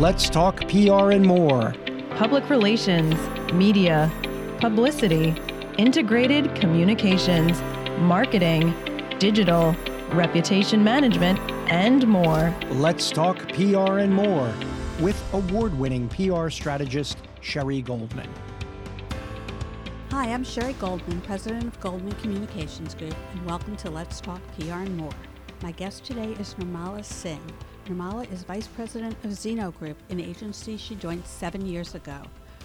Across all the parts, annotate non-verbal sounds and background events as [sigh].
Let's talk PR and more. Public relations, media, publicity, integrated communications, marketing, digital, reputation management, and more. Let's talk PR and more with award winning PR strategist Sherry Goldman. Hi, I'm Sherry Goldman, president of Goldman Communications Group, and welcome to Let's Talk PR and More. My guest today is Nirmala Singh. Nirmala is vice president of Zeno Group, an agency she joined seven years ago.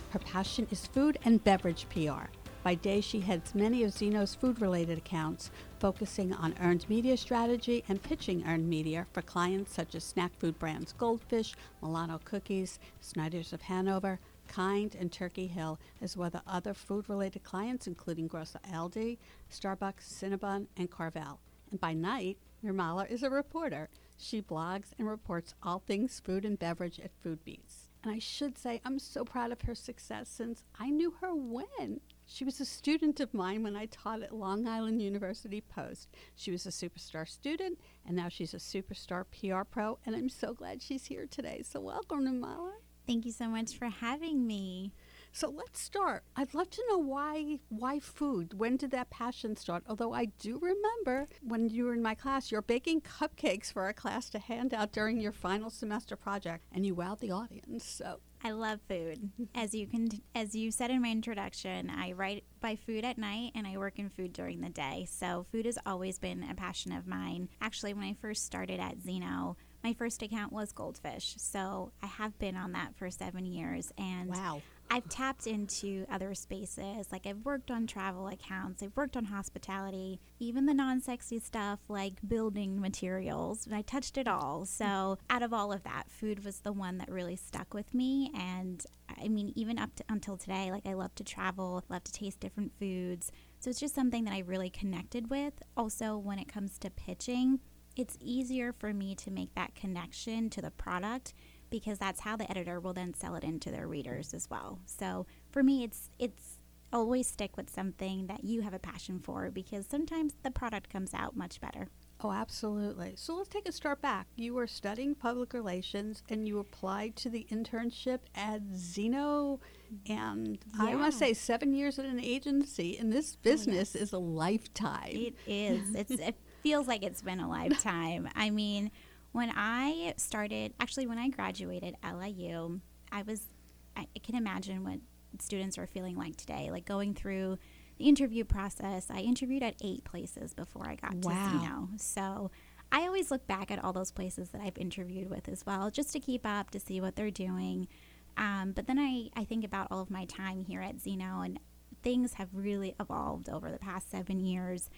Her passion is food and beverage PR. By day, she heads many of Zeno's food related accounts, focusing on earned media strategy and pitching earned media for clients such as snack food brands Goldfish, Milano Cookies, Snyder's of Hanover, Kind, and Turkey Hill, as well as other food related clients, including Grossa Aldi, Starbucks, Cinnabon, and Carvel. And by night, Nirmala is a reporter. She blogs and reports all things food and beverage at Foodbeast. And I should say, I'm so proud of her success since I knew her when. She was a student of mine when I taught at Long Island University Post. She was a superstar student, and now she's a superstar PR pro, and I'm so glad she's here today. So, welcome, Nirmala. Thank you so much for having me. So let's start. I'd love to know why why food. When did that passion start? Although I do remember when you were in my class, you're baking cupcakes for our class to hand out during your final semester project, and you wowed the audience. So I love food. As you can, as you said in my introduction, I write by food at night and I work in food during the day. So food has always been a passion of mine. Actually, when I first started at Zeno, my first account was Goldfish. So I have been on that for seven years. And wow. I've tapped into other spaces. Like I've worked on travel accounts, I've worked on hospitality, even the non sexy stuff like building materials. I touched it all. So, out of all of that, food was the one that really stuck with me. And I mean, even up to, until today, like I love to travel, love to taste different foods. So, it's just something that I really connected with. Also, when it comes to pitching, it's easier for me to make that connection to the product because that's how the editor will then sell it into their readers as well. So for me, it's it's always stick with something that you have a passion for because sometimes the product comes out much better. Oh, absolutely. So let's take a start back. You were studying public relations and you applied to the internship at Zeno. And yeah. I must say, seven years at an agency in this oh, business oh, yes. is a lifetime. It is. It's, it feels like it's been a [laughs] lifetime. I mean, when I started, actually, when I graduated LIU, I was, I can imagine what students are feeling like today, like going through the interview process. I interviewed at eight places before I got wow. to Zeno. So I always look back at all those places that I've interviewed with as well, just to keep up, to see what they're doing. Um, but then I, I think about all of my time here at Zeno, and things have really evolved over the past seven years.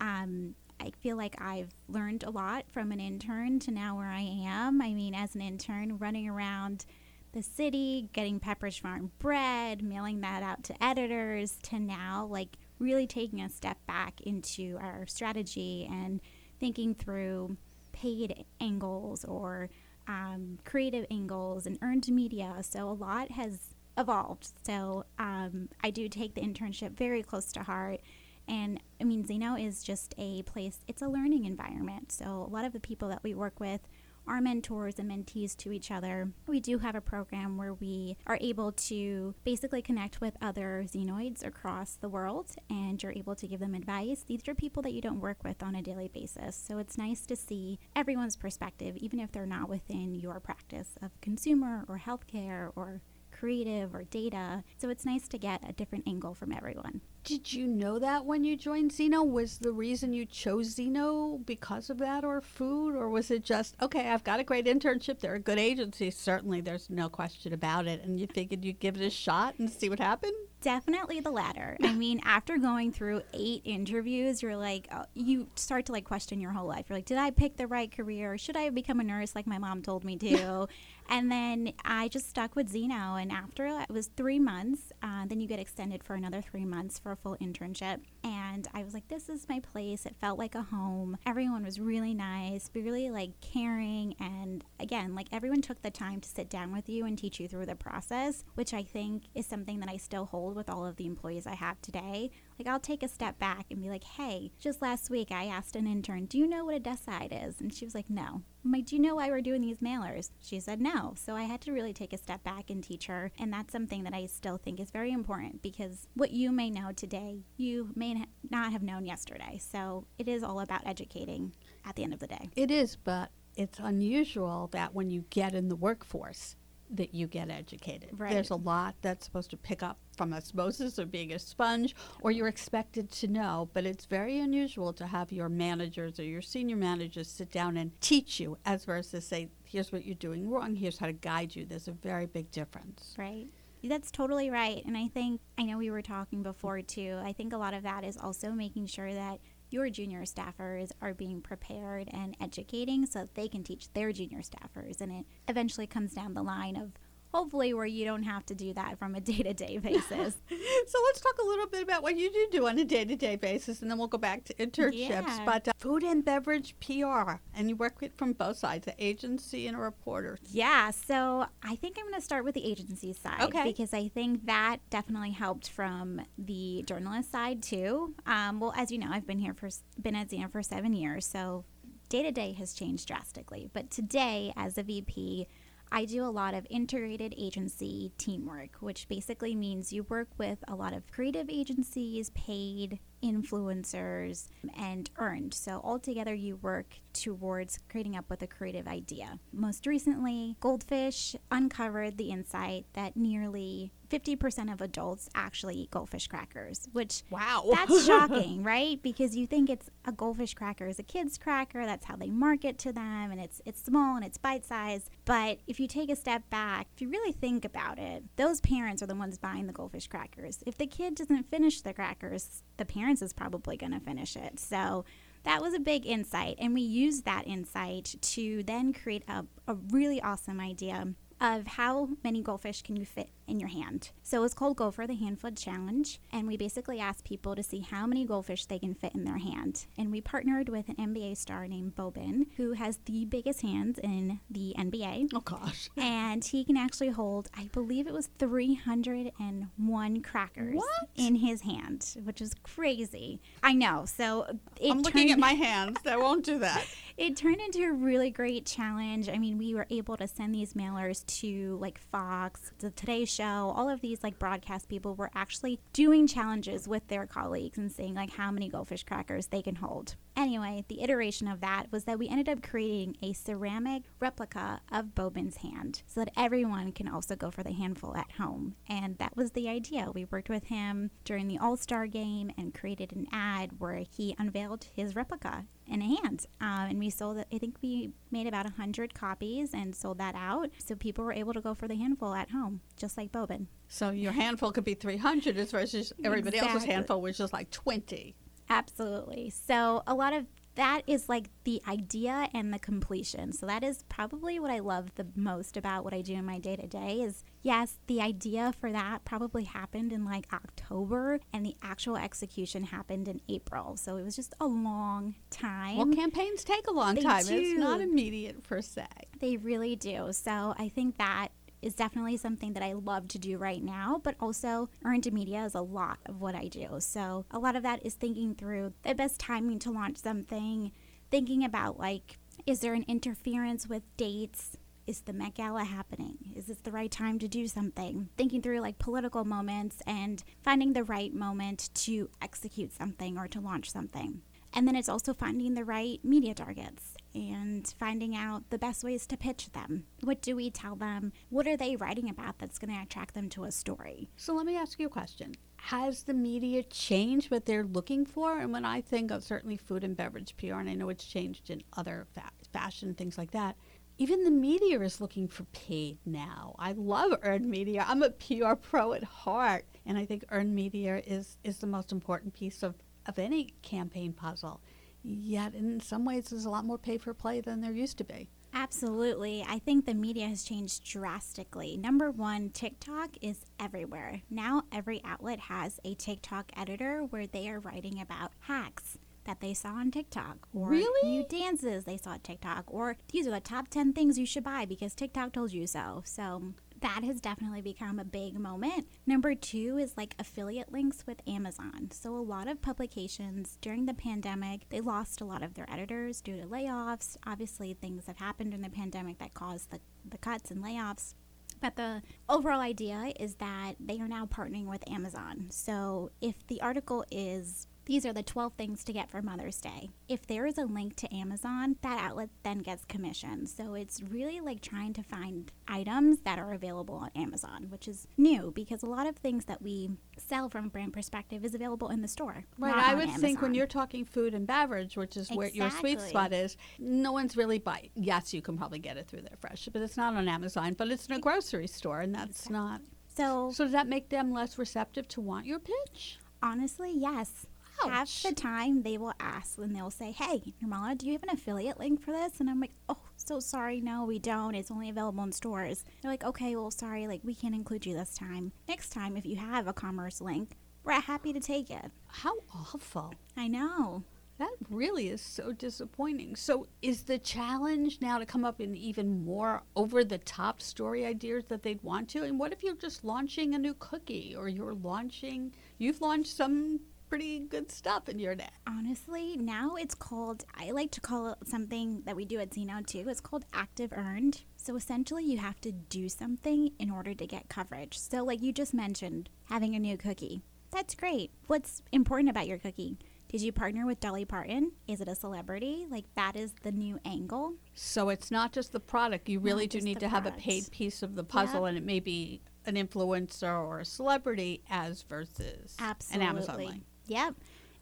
Um, I feel like I've learned a lot from an intern to now where I am. I mean, as an intern, running around the city, getting Pepperidge Farm bread, mailing that out to editors, to now like really taking a step back into our strategy and thinking through paid angles or um, creative angles and earned media. So a lot has evolved. So um, I do take the internship very close to heart and I mean, Zeno is just a place, it's a learning environment. So a lot of the people that we work with are mentors and mentees to each other. We do have a program where we are able to basically connect with other Zenoids across the world and you're able to give them advice. These are people that you don't work with on a daily basis. So it's nice to see everyone's perspective, even if they're not within your practice of consumer or healthcare or creative or data. So it's nice to get a different angle from everyone. Did you know that when you joined Zeno? Was the reason you chose Zeno because of that or food? Or was it just, okay, I've got a great internship. They're a good agency. Certainly, there's no question about it. And you figured you'd give it a shot and see what happened? Definitely the latter. I mean, after going through eight interviews, you're like, oh, you start to like question your whole life. You're like, did I pick the right career? Should I become a nurse like my mom told me to? [laughs] and then I just stuck with Zeno. And after it was three months, uh, then you get extended for another three months for a full internship. And I was like, this is my place. It felt like a home. Everyone was really nice, really like caring. And again, like everyone took the time to sit down with you and teach you through the process, which I think is something that I still hold with all of the employees I have today. Like, I'll take a step back and be like, hey, just last week I asked an intern, do you know what a decide is? And she was like, no. I'm like, do you know why we're doing these mailers? She said no. So I had to really take a step back and teach her. And that's something that I still think is very important because what you may know today, you may not have known yesterday. So it is all about educating at the end of the day. It is, but it's unusual that when you get in the workforce, that you get educated. Right. There's a lot that's supposed to pick up from osmosis or being a sponge, or you're expected to know, but it's very unusual to have your managers or your senior managers sit down and teach you as versus say, here's what you're doing wrong, here's how to guide you. There's a very big difference. Right. That's totally right. And I think, I know we were talking before too, I think a lot of that is also making sure that your junior staffers are being prepared and educating so that they can teach their junior staffers. And it eventually comes down the line of hopefully where you don't have to do that from a [laughs] day-to-day [laughs] basis. So let's talk a little bit about what you do do on a day-to-day basis and then we'll go back to internships. Yeah. but uh, food and beverage pr and you work with from both sides the agency and a reporter. Yeah so i think i'm going to start with the agency side Okay. because i think that definitely helped from the journalist side too. Um, well as you know i've been here for been at Zeno for seven years so day to day has changed drastically. But today as a vp I do a lot of integrated agency teamwork, which basically means you work with a lot of creative agencies, paid influencers, and earned. So altogether, you work towards creating up with a creative idea. Most recently, Goldfish uncovered the insight that nearly 50% of adults actually eat goldfish crackers, which Wow. that's [laughs] shocking, right? Because you think it's a goldfish cracker is a kid's cracker, that's how they market to them and it's it's small and it's bite-sized. But if you take a step back, if you really think about it, those parents are the ones buying the goldfish crackers. If the kid doesn't finish the crackers, the parents is probably going to finish it. So that was a big insight and we used that insight to then create a, a really awesome idea of how many goldfish can you fit in your hand. So it was called Go for the Hand Challenge, and we basically asked people to see how many goldfish they can fit in their hand. And we partnered with an NBA star named Boban, who has the biggest hands in the NBA. oh gosh [laughs] And he can actually hold, I believe it was 301 crackers What? in his hand, which is crazy. I know. So it i'm looking at my hands i won't do that [laughs] it turned into a really great challenge. I mean, we were able to send these mailers to like Fox, the Today Show, all of these like broadcast people were actually doing challenges with their colleagues and seeing like how many goldfish crackers they can hold. Anyway, the iteration of that was that we ended up creating a ceramic replica of Boban's hand so that everyone can also go for the handful at home. And that was the idea. We worked with him during the All Star game and created an ad where he unveiled his replica in a hand. Um, and we sold I think we made about 100 copies and sold that out. So people were able to go for the handful at home, just like Boban. so your handful could be 300 as versus everybody else's handful which is like 20 Absolutely. So a lot of that is like the idea and the completion. So that is probably what I love the most about what I do in my day to day is yes, the idea for that probably happened in like October and the actual execution happened in April. So it was just a long time. well campaigns take a long They time it's not immediate per se They really do. So I think that is definitely something that I love to do right now, but also earned media is a lot of what I do. So a lot of that is thinking through the best timing to launch something, thinking about like, is there an interference with dates? Is the Met Gala happening? Is this the right time to do something? Thinking through like political moments and finding the right moment to execute something or to launch something. And then it's also finding the right media targets and finding out the best ways to pitch them. What do we tell them? What are they writing about that's going to attract them to a story? So let me ask you a question. Has the media changed what they're looking for? And when I think of certainly food and beverage PR, and I know it's changed in other fa- fashion, things like that, even the media is looking for paid now. I love earned media. I'm a PR pro at heart. And I think earned media is, is the most important piece of, of any campaign puzzle. Yet, in some ways, there's a lot more pay for play than there used to be. Absolutely. I think the media has changed drastically. Number one, TikTok is everywhere. Now, every outlet has a TikTok editor where they are writing about hacks that they saw on TikTok or Really? new dances they saw on TikTok or these are the top 10 things you should buy because TikTok told you so. So, that has definitely become a big moment. Number two is like affiliate links with Amazon. So, a lot of publications during the pandemic, they lost a lot of their editors due to layoffs. Obviously, things have happened in the pandemic that caused the, the cuts and layoffs. But the overall idea is that they are now partnering with Amazon. So, if the article is these are the 12 things to get for Mother's Day. If there is a link to Amazon, that outlet then gets commission. So it's really like trying to find items that are available on Amazon, which is new because a lot of things that we sell from a brand perspective is available in the store. Right. I would think when you're talking food and beverage, which is where your sweet spot is, no one's really buying. Yes, you can probably get it through there fresh, but it's not on Amazon, but it's in a grocery store, and that's exactly. not. So, so does that make them less receptive to want your pitch? Honestly, yes. Ouch. half the time they will ask and they'll say, Hey, Nirmala, do you have an affiliate link for this? And I'm like, Oh, so sorry. No, we don't. It's only available in stores. They're like, Okay, well, sorry. Like, we can't include you this time. Next time, if you have a commerce link, we're happy to take it. How awful. I know. That really is so disappointing. So, is the challenge now to come up with even more over the top story ideas that they'd want to? And what if you're just launching a new cookie or you're launching, you've launched some pretty good stuff in your day. Honestly, now it's called, I like to call it something that we do at Zeno too. It's called active earned. So essentially, you have to do something in order to get coverage. So, like you just mentioned, having a new cookie. That's great. What's important about your cookie? Did you partner with Dolly Parton? Is it a celebrity? Like that is the new angle. So it's not just the product. You really not do need to product. have a paid piece of the puzzle, and it may be an influencer or a celebrity as versus Absolutely. an Amazon link. Yep.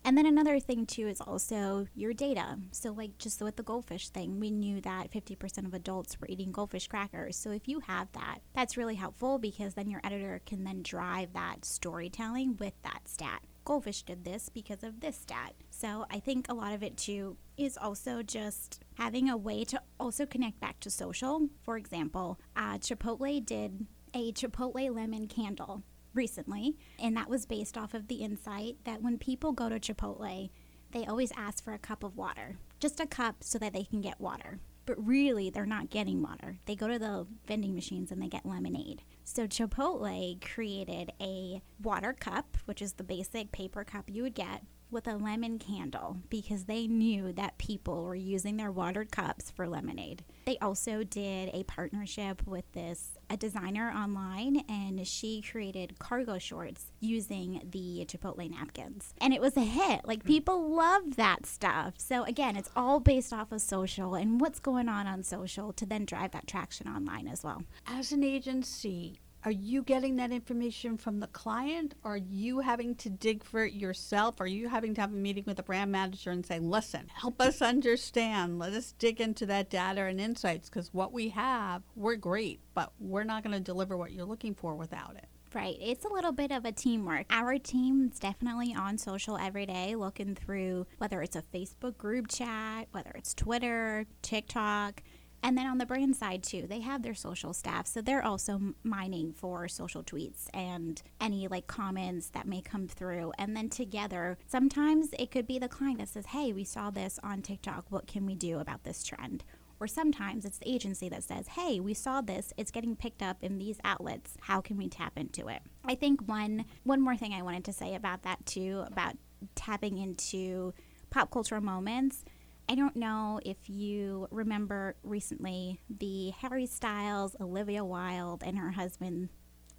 And then another thing too is also your data. So like just with the goldfish thing, we knew that 50% of adults were eating goldfish crackers. So if you have that, that's really helpful because then your editor can then drive that storytelling with that stat. Goldfish did this because of this stat. So I think a lot of it too is also just having a way to also connect back to social. For example, uh, Chipotle did a Chipotle lemon candle recently, and that was based off of the insight that when people go to Chipotle, they always ask for a cup of water, just a cup so that they can get water. But really, they're not getting water. They go to the vending machines and they get lemonade. So Chipotle created a water cup, which is the basic paper cup you would get, with a lemon candle because they knew that people were using their watered cups for lemonade. They also did a partnership with this a designer online and she created cargo shorts using the Chipotle napkins. And it was a hit. Like hmm. people love that stuff. So again, it's all based off of social and what's going on on social to then drive that traction online as well. As an agency, are you getting that information from the client? Are you having to dig for it yourself? Are you having to have a meeting with a brand manager and say, listen, help us understand. Let us dig into that data and insights because what we have, we're great, but we're not going to deliver what you're looking for without it. Right. It's a little bit of a teamwork. Our team's definitely on social every day, looking through whether it's a Facebook group chat, whether it's Twitter, TikTok, and then on the brand side too, they have their social staff, so they're also mining for social tweets and any like comments that may come through. And then together, sometimes it could be the client that says, "Hey, we saw this on TikTok. What can we do about this trend?" Or sometimes it's the agency that says, "Hey, we saw this. It's getting picked up in these outlets. How can we tap into it?" I think one one more thing I wanted to say about that too about tapping into pop cultural moments I don't know if you remember recently the Harry Styles, Olivia Wilde, and her husband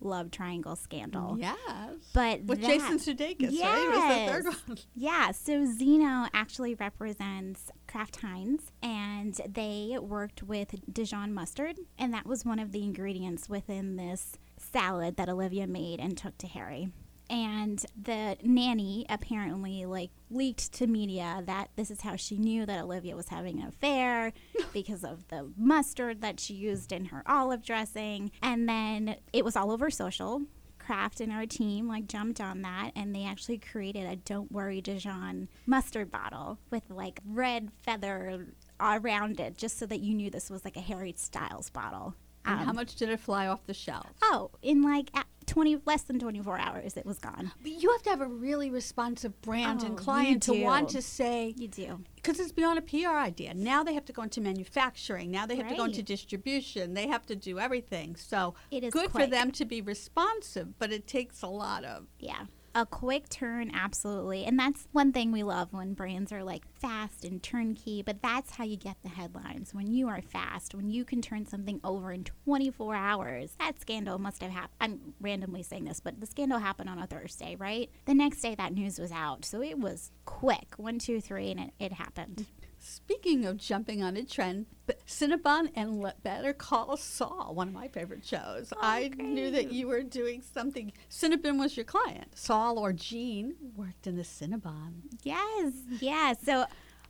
love triangle scandal. Yes. But with that, Jason Sudeikis, yes. right? Was the third one. [laughs] Yeah. So Zeno actually represents Kraft Heinz, and they worked with Dijon mustard, and that was one of the ingredients within this salad that Olivia made and took to Harry and the nanny apparently like leaked to media that this is how she knew that Olivia was having an affair [laughs] because of the mustard that she used in her olive dressing and then it was all over social Kraft and our team like jumped on that and they actually created a don't worry Dijon mustard bottle with like red feather around it just so that you knew this was like a Harry Styles bottle. Um, how much did it fly off the shelf? Oh, in like 20 less than 24 hours it was gone. But you have to have a really responsive brand Oh, and client to want to say You do. because it's beyond a PR idea. Now they have to go into manufacturing. Now they have to go into distribution. They have to do everything. So It is good for them to be responsive, but it takes a lot of. Yeah. A quick turn, absolutely. And that's one thing we love when brands are like fast and turnkey, but that's how you get the headlines. When you are fast, when you can turn something over in 24 hours. That scandal must have happened. I'm randomly saying this, but the scandal happened on a Thursday, right? The next day, that news was out. So it was quick one, two, three, and it, it happened. Speaking of jumping on a trend, Cinnabon and Le- Better Call Saul, one of my favorite shows. I knew that you were doing something. Cinnabon was your client. Saul or Gene worked in the Cinnabon. Yes, yeah. So,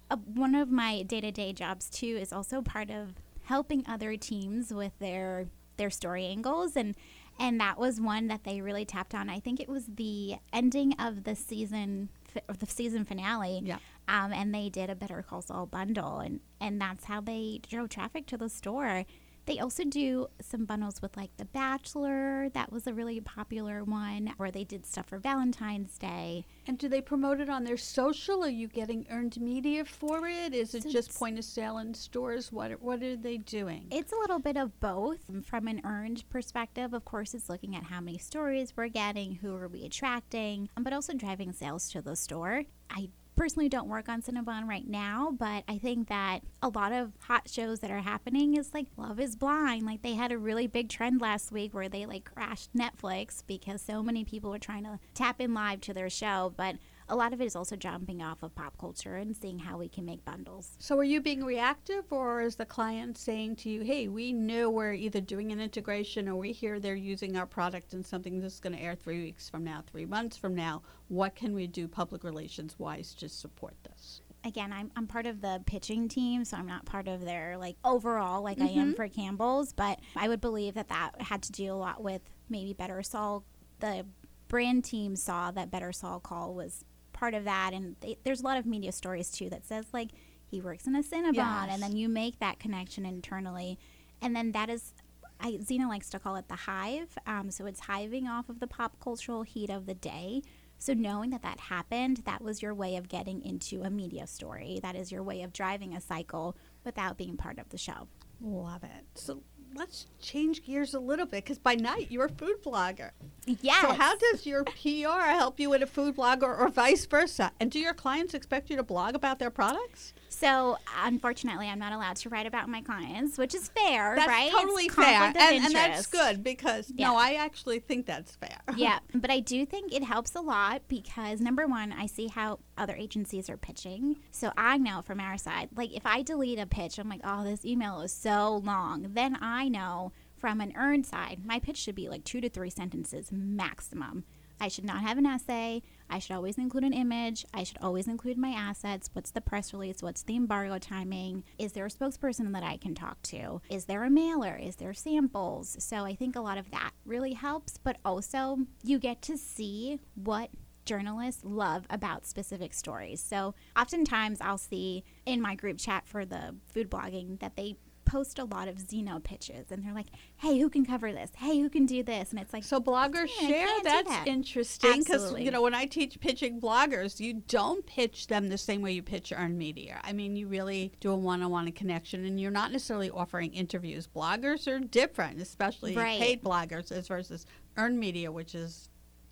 uh, one of my day to day jobs too is also part of helping other teams with their their story angles, and and that was one that they really tapped on. I think it was the ending of the season, fi- or the season finale. Yeah. Um, and they did a Better Call Saul bundle, and and that's how they drove traffic to the store. They also do some bundles with like The Bachelor. That was a really popular one, where they did stuff for Valentine's Day. And do they promote it on their social? Are you getting earned media for it? Is it So just point of sale in stores? What are, what are they doing? It's a little bit of both. From an earned perspective, of course, it's looking at how many stories we're getting, who are we attracting, but also driving sales to the store. I personally don't work on Cinnabon right now, but I think that a lot of hot shows that are happening is like Love is Blind. Like they had a really big trend last week where they like crashed Netflix because so many people were trying to tap in live to their show, but a lot of it is also jumping off of pop culture and seeing how we can make bundles. So are you being reactive or is the client saying to you, hey, we know we're either doing an integration or we hear they're using our product in something that's going to air three weeks from now, three months from now. What can we do public relations wise to support this? again I'm, I'm part of the pitching team so i'm not part of their like overall like i Mm-hmm. am for campbell's but i would believe that that had to do a lot with maybe better Saul. the brand team saw that better Saul call was part of that and they, there's a lot of media stories too that says like he works in a cinnabon Yes. and then you make that connection internally and then that is I, Zeno likes to call it the hive. Um, so it's hiving off of the pop cultural heat of the day. So knowing that that happened, that was your way of getting into a media story. That is your way of driving a cycle without being part of the show. Love it. So let's change gears a little bit because by night you're a food blogger. Yes. So how does your PR help you with a food blogger or vice versa? And do your clients expect you to blog about their products? So unfortunately, I'm not allowed to write about my clients, which is fair, That's right? It's totally fair. And, and that's good because, Yeah. no, I actually think that's fair. [laughs] yeah, but I do think it helps a lot because number one, I see how other agencies are pitching. So I know from our side, like if I delete a pitch, I'm like, oh, this email is so long. Then I know from an earned side, my pitch should be like two to three sentences maximum. I should not have an essay. I should always include an image. I should always include my assets. What's the press release? What's the embargo timing? Is there a spokesperson that I can talk to? Is there a mailer? Is there samples? So I think a lot of that really helps, but also you get to see what journalists love about specific stories. So oftentimes I'll see in my group chat for the food blogging that they post a lot of Zeno pitches and they're like, hey, who can cover this? Hey, who can do this? And it's like, So bloggers Yeah, share. That's that. interesting because you know when I teach pitching bloggers, you don't pitch them the same way you pitch earned media. I mean, you really do a one-on-one connection, and you're not necessarily offering interviews. Bloggers are different, especially Right. paid bloggers, as versus earned media, which is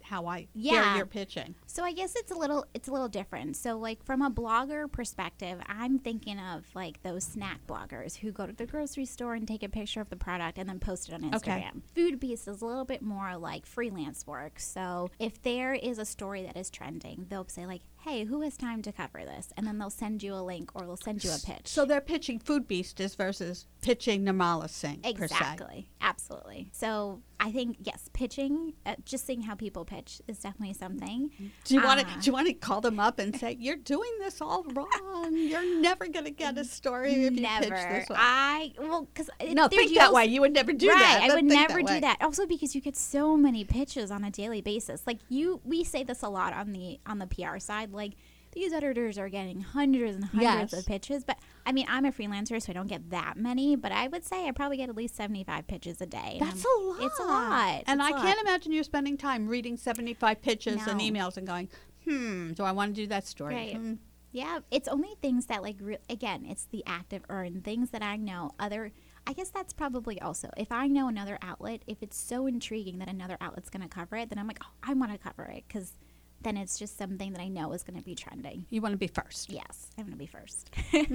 how I Yeah. hear your pitching. So I guess it's a little it's a little different. So like from a blogger perspective, I'm thinking of like those snack bloggers who go to the grocery store and take a picture of the product and then post it on Instagram. Okay. Food Beast is a little bit more like freelance work. So if there is a story that is trending, they'll say like, "Hey, who has time to cover this?" And then they'll send you a link or they'll send you a pitch. So they're pitching Food Beasters versus pitching Nirmala Singh. Per se. Exactly. Absolutely. So I think yes, pitching, uh, just seeing how people pitch is definitely something. Do you want to? Uh, Do you want to call them up and say you're doing this all wrong? You're never going to get a story if you never. pitch this way. I well because no, think that way. You would never do right, that. I would never do that. Also because you get so many pitches on a daily basis. Like you, we say this a lot on the on the PR side. Like these editors are getting hundreds and hundreds Yes. of pitches. But I mean, I'm a freelancer, so I don't get that many. But I would say I probably get at least 75 pitches a day. That's a lot. It's a lot. And It's I a can't lot. imagine you're spending time reading 75 pitches and emails and going, hmm, do I want to do that story? Right. Hmm. Yeah, it's only things that like re- again, it's the active earn things that I know other. I guess that's probably also if I know another outlet, if it's so intriguing that another outlet's going to cover it, then I'm like, oh, I want to cover it because then it's just something that I know is going to be trending. You want to be first. Yes, I want to be first. [laughs]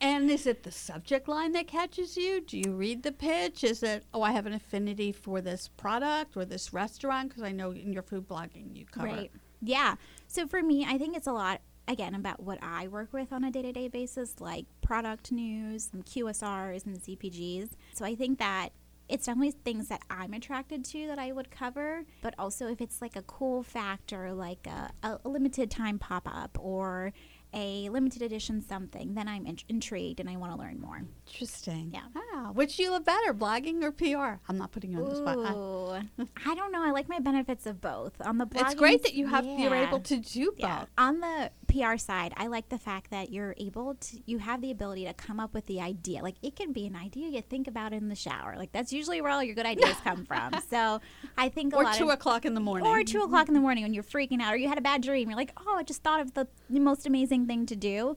And is it the subject line that catches you? Do you read the pitch? Is it, oh, I have an affinity for this product or this restaurant? Because I know in your food blogging you cover. Right. Yeah. So for me, I think it's a lot again about what I work with on a day-to-day basis, like product news, some QSRs and CPGs. So I think that it's definitely things that I'm attracted to that I would cover, but also if it's like a cool fact or like a, a limited time pop-up or a limited edition something, then I'm in- intrigued and I want to learn more. Interesting. Yeah. Wow. Which do you love better, blogging or PR? I'm not putting you on the spot. I- I don't know. I like my benefits of both. On the It's great that you have you're able to do both. Yeah. On the PR side, I like the fact that you're able to, you have the ability to come up with the idea. Like it can be an idea you think about in the shower. Like that's usually where all your good ideas come from. [laughs] So I think a Or lot two of, o'clock in the morning. or two o'clock in the morning when you're freaking out or you had a bad dream. You're like, oh, I just thought of the most amazing thing to do.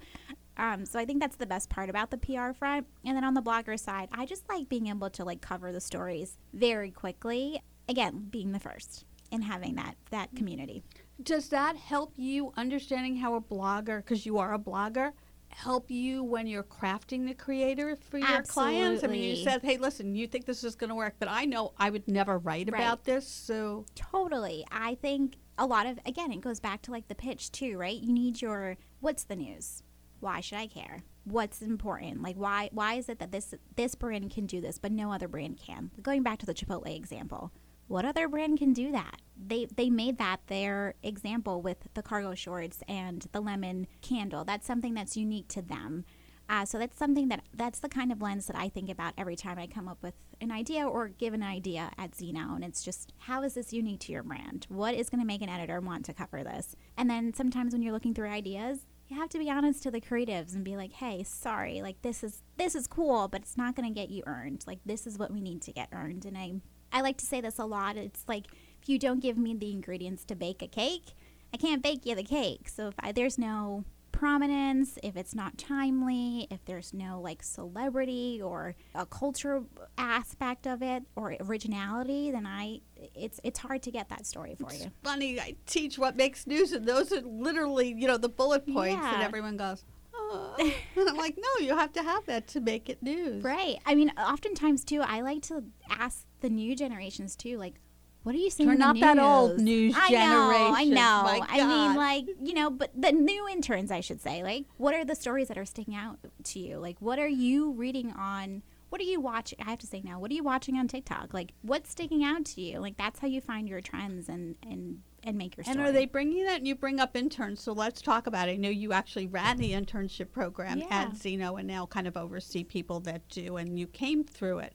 Um, so I think that's the best part about the PR front. And then on the blogger side, I just like being able to like cover the stories very quickly. Again, being the first and having that that community. Does that help you understanding how a blogger, because you are a blogger, help you when you're crafting the creator for your clients? I mean, you said, hey, listen, you think this is going to work, but I know I would never write Right. about this. So, Totally. I think a lot of again, it goes back to like the pitch too, right? You need your what's the news? Why should I care? What's important? Like why why is it that this this brand can do this but no other brand can? Going back to the Chipotle example. What other brand can do that? They they made that their example with the cargo shorts and the lemon candle. That's something that's unique to them. Uh, so that's something that that's the kind of lens that I think about every time I come up with an idea or give an idea at Zeno. And it's just how is this unique to your brand? What is going to make an editor want to cover this? And then sometimes when you're looking through ideas, you have to be honest to the creatives and be like, "Hey, sorry, like this is this is cool, but it's not going to get you earned. Like this is what we need to get earned." And I I like to say this a lot. It's like if you don't give me the ingredients to bake a cake, I can't bake you the cake. So if I, there's no prominence, if it's not timely, if there's no like celebrity or a culture aspect of it or originality, then I it's it's hard to get that story for you. funny, I teach what makes news, and those are literally, you know, the bullet points, and everyone goes, oh. [laughs] And I'm like, no, you have to have that to make it news. Right. I mean, oftentimes too, I like to ask the new generations too, like, what are you seeing? We're not that old, news?" news I know, I know. I mean, like you know, but the new interns, I should say, like, what are the stories that are sticking out to you? Like, what are you reading on? What are you watching? I have to say now, what are you watching on TikTok? Like, what's sticking out to you? Like, that's how you find your trends and and and make your story. And are they bringing that? And you bring up interns, so let's talk about it. I know you actually ran the internship program Yeah. at Zeno and now kind of oversee people that do, and you came through it.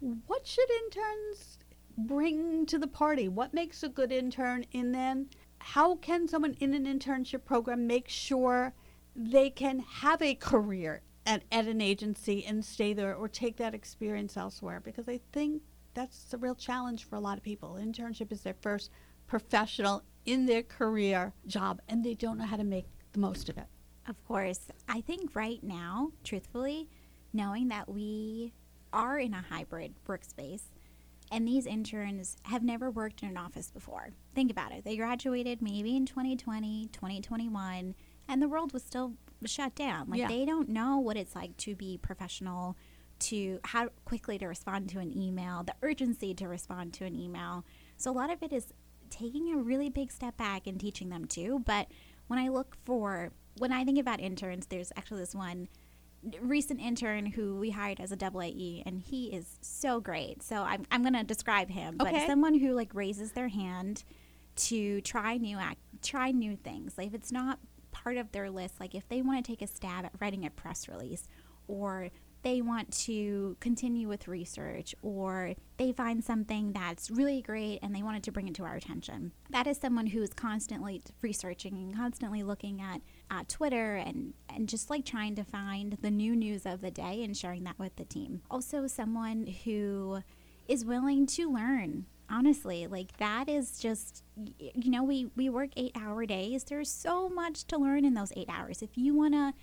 What should interns bring to the party? What makes a good intern? And then how can someone in an internship program make sure they can have a career at, at an agency and stay there or take that experience elsewhere? Because I think that's a real challenge for a lot of people. Internship is their first professional in their career job and they don't know how to make the most of it. Of course. I think right now, truthfully, knowing that we are in a hybrid workspace and these interns have never worked in an office before. Think about it. They graduated maybe in 2020, 2021, and the world was still shut down. Like Yeah. they don't know what it's like to be professional, to how quickly to respond to an email, the urgency to respond to an email. So a lot of it is taking a really big step back and teaching them too. But when I look for, when I think about interns, there's actually this one recent intern who we hired as a double AE, and he is so great. So I'm, I'm going to describe him, but someone who like raises their hand to try new act, try new things. Like if it's not part of their list, like if they want to take a stab at writing a press release, or they want to continue with research or they find something that's really great and they wanted to bring it to our attention. That is someone who is constantly researching and constantly looking at uh, Twitter and, and just like trying to find the new news of the day and sharing that with the team. Also, someone who is willing to learn honestly like that is just you know we we work 8 hour days there's so much to learn in those 8 hours if you want to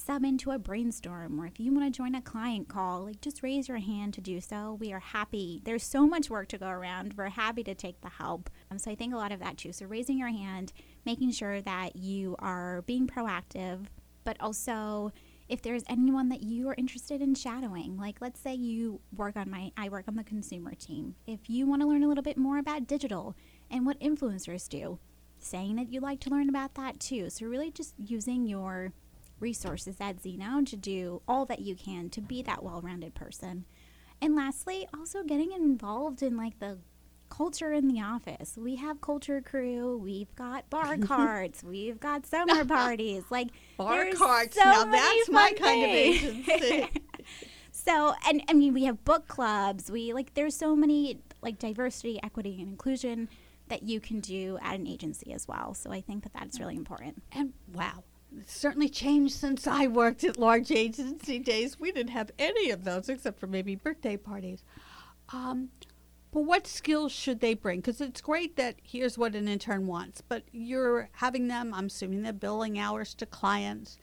sub into a brainstorm or if you want to join a client call like just raise your hand to do so. We are happy there's so much work to go around. We're happy to take the help. Um, so i think a lot of that too. So raising your hand making sure that you are being proactive but also if there's anyone that you are interested in shadowing like let's say you work on my i work on the consumer team. If you want to learn a little bit more about digital and what influencers do saying that you'd like to learn about that too. So really just using your resources at Zeno to do all that you can to be that well-rounded person and lastly also getting involved in like the culture in the office. We have culture crew. We've got bar [laughs] cards. we've got summer parties. Like [laughs] bar cards. So now that's my kind of agency. [laughs] so, and I mean, we have book clubs. We like there's so many like diversity, equity, and inclusion that you can do at an agency as well. So I think that that's really important. And wow. It's certainly changed since I worked at large agency days. We didn't have any of those except for maybe birthday parties. Um, but what skills should they bring? Because it's great that here's what an intern wants, but you're having them, I'm assuming they're billing hours to clients,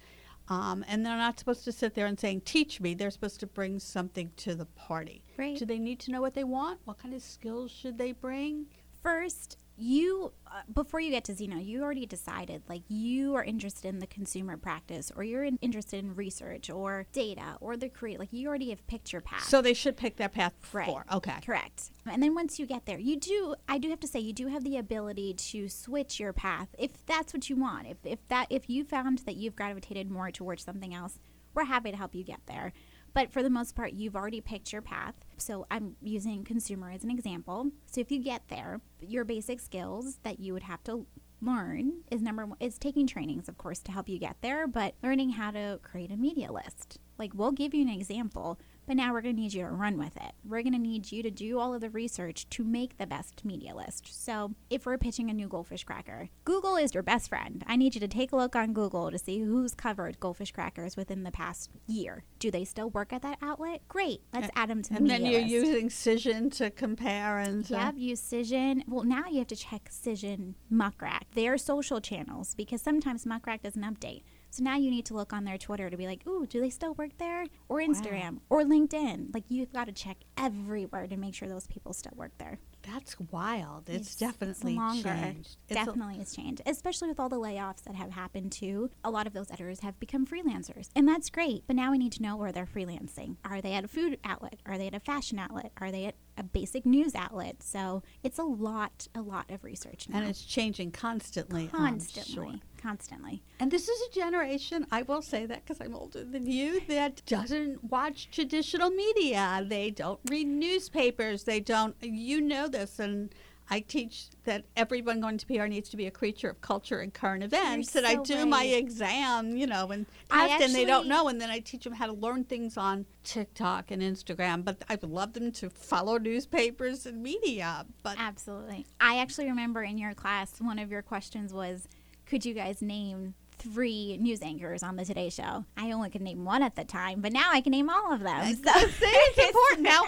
um, and they're not supposed to sit there and saying, teach me. They're supposed to bring something to the party. Right. Do they need to know what they want? What kind of skills should they bring? First, you uh, before you get to Zeno, you already decided like you are interested in the consumer practice or you're in, interested in research or data or the create like you already have picked your path. So they should pick that path right. Okay. Correct. And then once you get there, you do I do have to say you do have the ability to switch your path if that's what you want. If if that if you found that you've gravitated more towards something else, we're happy to help you get there. But for the most part, you've already picked your path. So I'm using consumer as an example. So if you get there, your basic skills that you would have to learn is number one is taking trainings of course to help you get there but learning how to create a media list like we'll give you an example but now we're going to need you to run with it. We're going to need you to do all of the research to make the best media list. So, if we're pitching a new goldfish cracker, Google is your best friend. I need you to take a look on Google to see who's covered goldfish crackers within the past year. Do they still work at that outlet? Great. Let's add them to the and media then you're list. using Cision to compare and to- Yep, use Cision. Well, now you have to check Cision, Muck Rack, their social channels, because sometimes Muck Rack doesn't update. So now you need to look on their Twitter to be like, ooh, do they still work there? Or Instagram or LinkedIn. Like you've got to check everywhere to make sure those people still work there. That's wild. It's, definitely longer. changed. It's Definitely it's changed, especially with all the layoffs that have happened too. A lot of those editors have become freelancers, and that's great. But now we need to know where they're freelancing. Are they at a food outlet? Are they at a fashion outlet? Are they at a basic news outlet? So it's a lot, a lot of research now. and it's changing constantly. Constantly, sure. constantly. And this is a generation, I will say that because I'm older than you, that doesn't watch traditional media. They don't read newspapers. They don't, you know this. And I teach that everyone going to PR needs to be a creature of culture and current events. and I so do my exam, you know, and I test and they don't know. And then I teach them how to learn things on TikTok and Instagram. But I would love them to follow newspapers and media. But Absolutely. I actually remember in your class, one of your questions was, could you guys name three news anchors on the Today Show? I only could name one at the time, but now I can name all of them. So [laughs] it's [laughs] important now.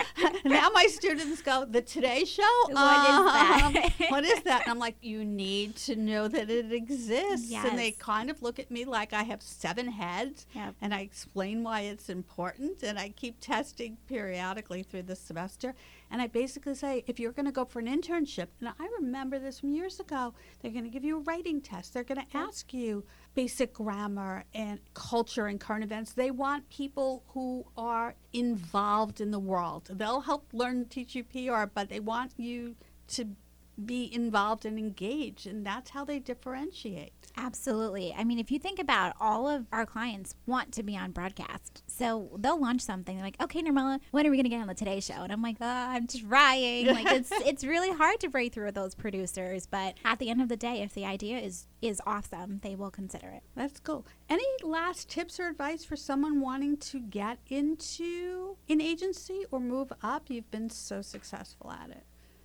Now my students go the Today Show. What is that? Um, what is that? And I'm like, you need to know that it exists. And they kind of look at me like I have seven heads, Yep. and I explain why it's important. And I keep testing periodically through the semester. And I basically say, if you're going to go for an internship, and I remember this from years ago, they're going to give you a writing test. They're going to ask you basic grammar and culture and current events. They want people who are involved in the world. They'll help learn, teach you PR, but they want you to be involved and engaged, and that's how they differentiate. Absolutely. I mean, if you think about all of our clients want to be on broadcast. So they'll launch something. They're like, okay, Nirmala, when are we going to get on the Today Show? And I'm like, oh, I'm trying. [laughs] like it's it's really hard to break through with those producers. But at the end of the day, if the idea is is awesome, they will consider it. That's cool. Any last tips or advice for someone wanting to get into an agency or move up? You've been so successful at it.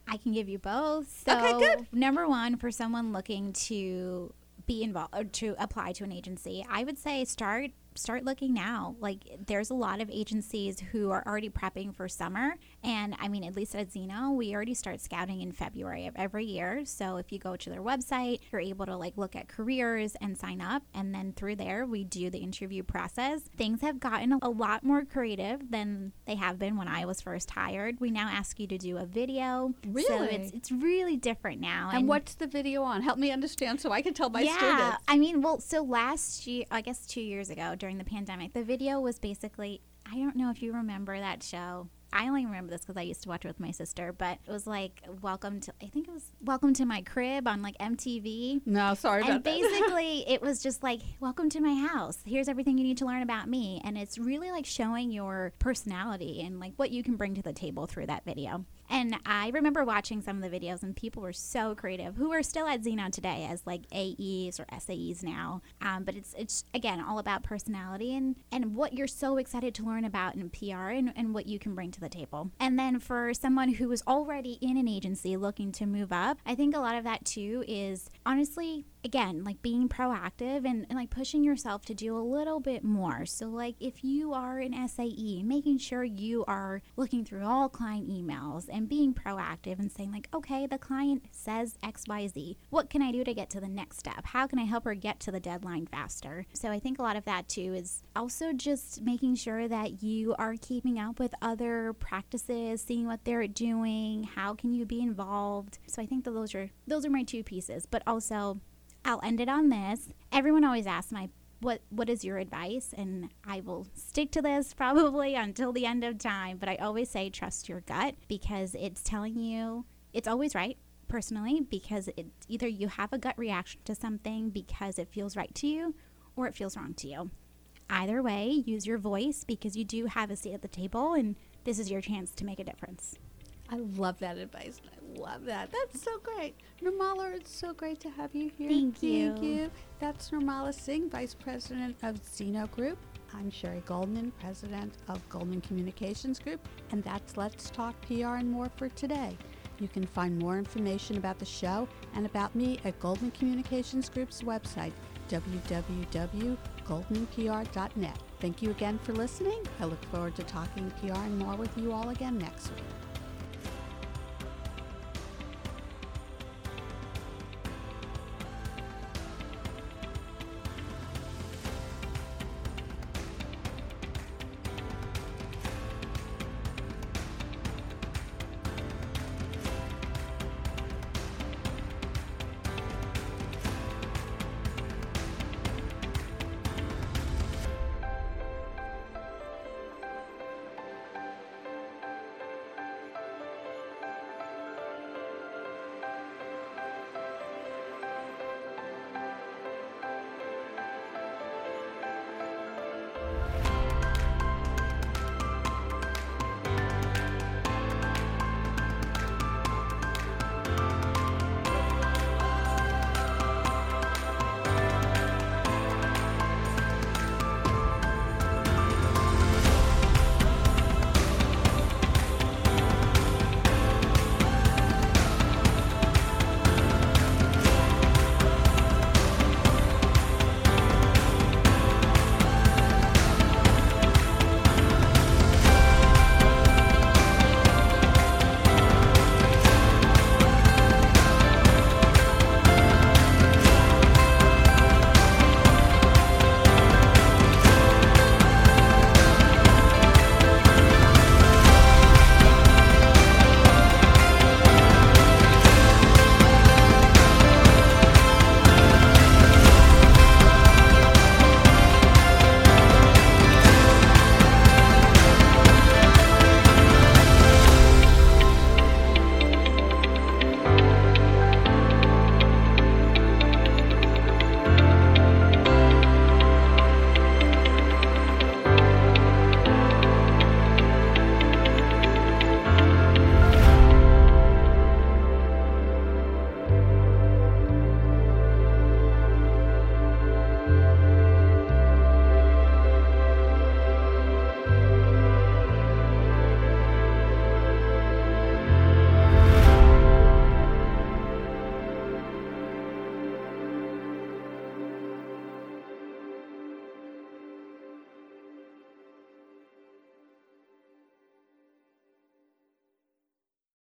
I can give you both. So, okay, good. Number one, for someone looking to be involved or to apply to an agency, I would say start start looking now. Like there's a lot of agencies who are already prepping for summer. And I mean, at least at Zeno, we already start scouting in February of every year. So if you go to their website, you're able to like look at careers and sign up. And then through there, we do the interview process. Things have gotten a lot more creative than they have been when I was first hired. We now ask you to do a video. Really? So it's, it's really different now. And, what's the video on? Help me understand so I can tell my yeah, students. I mean, well, so last year, I guess two years ago during the pandemic, the video was basically I don't know if you remember that show. I only remember this because I used to watch it with my sister, but it was like Welcome to I think it was Welcome to My Crib on like MTV. No, sorry and about that. [laughs] basically it was just like welcome to my house here's everything you need to learn about me and it's really like showing your personality and like what you can bring to the table through that video and i remember watching some of the videos and people were so creative who are still at Zeno today as like aes or saes now. Um, but it's it's again all about personality and and what you're so excited to learn about in pr and, and what you can bring to the table. And then for someone who is already in an agency looking to move up i think a lot of that too is honestly again like being proactive and, and like pushing yourself to do a little bit more. So like if you are an sae making sure you are looking through all client emails and being proactive and saying like okay the client says xyz what can i do to get to the next step? How can i help her get to the deadline faster? So i think a lot of that too is also just making sure that you are keeping up with other practices seeing what they're doing how can you be involved? So i think that those are those are my two pieces but also I'll end it on this. Everyone always asks my what what is your advice and I will stick to this [laughs] probably until the end of time, but I always say trust your gut because it's telling you it's always right personally because it either you have a gut reaction to something because it feels right to you or it feels wrong to you. Either way, use your voice because you do have a seat at the table and this is your chance to make a difference. I love that advice. I love that. That's so great. Nirmala, it's so great to have you here. Thank you. Thank you. That's Nirmala Singh, Vice President of Zeno Group. I'm Sherry Goldman, President of Goldman Communications Group, and that's Let's Talk PR and More for today. You can find more information about the show and about me at Goldman Communications Group's website, www.goldmanpr.net. Thank you again for listening. I look forward to talking PR and more with you all again next week.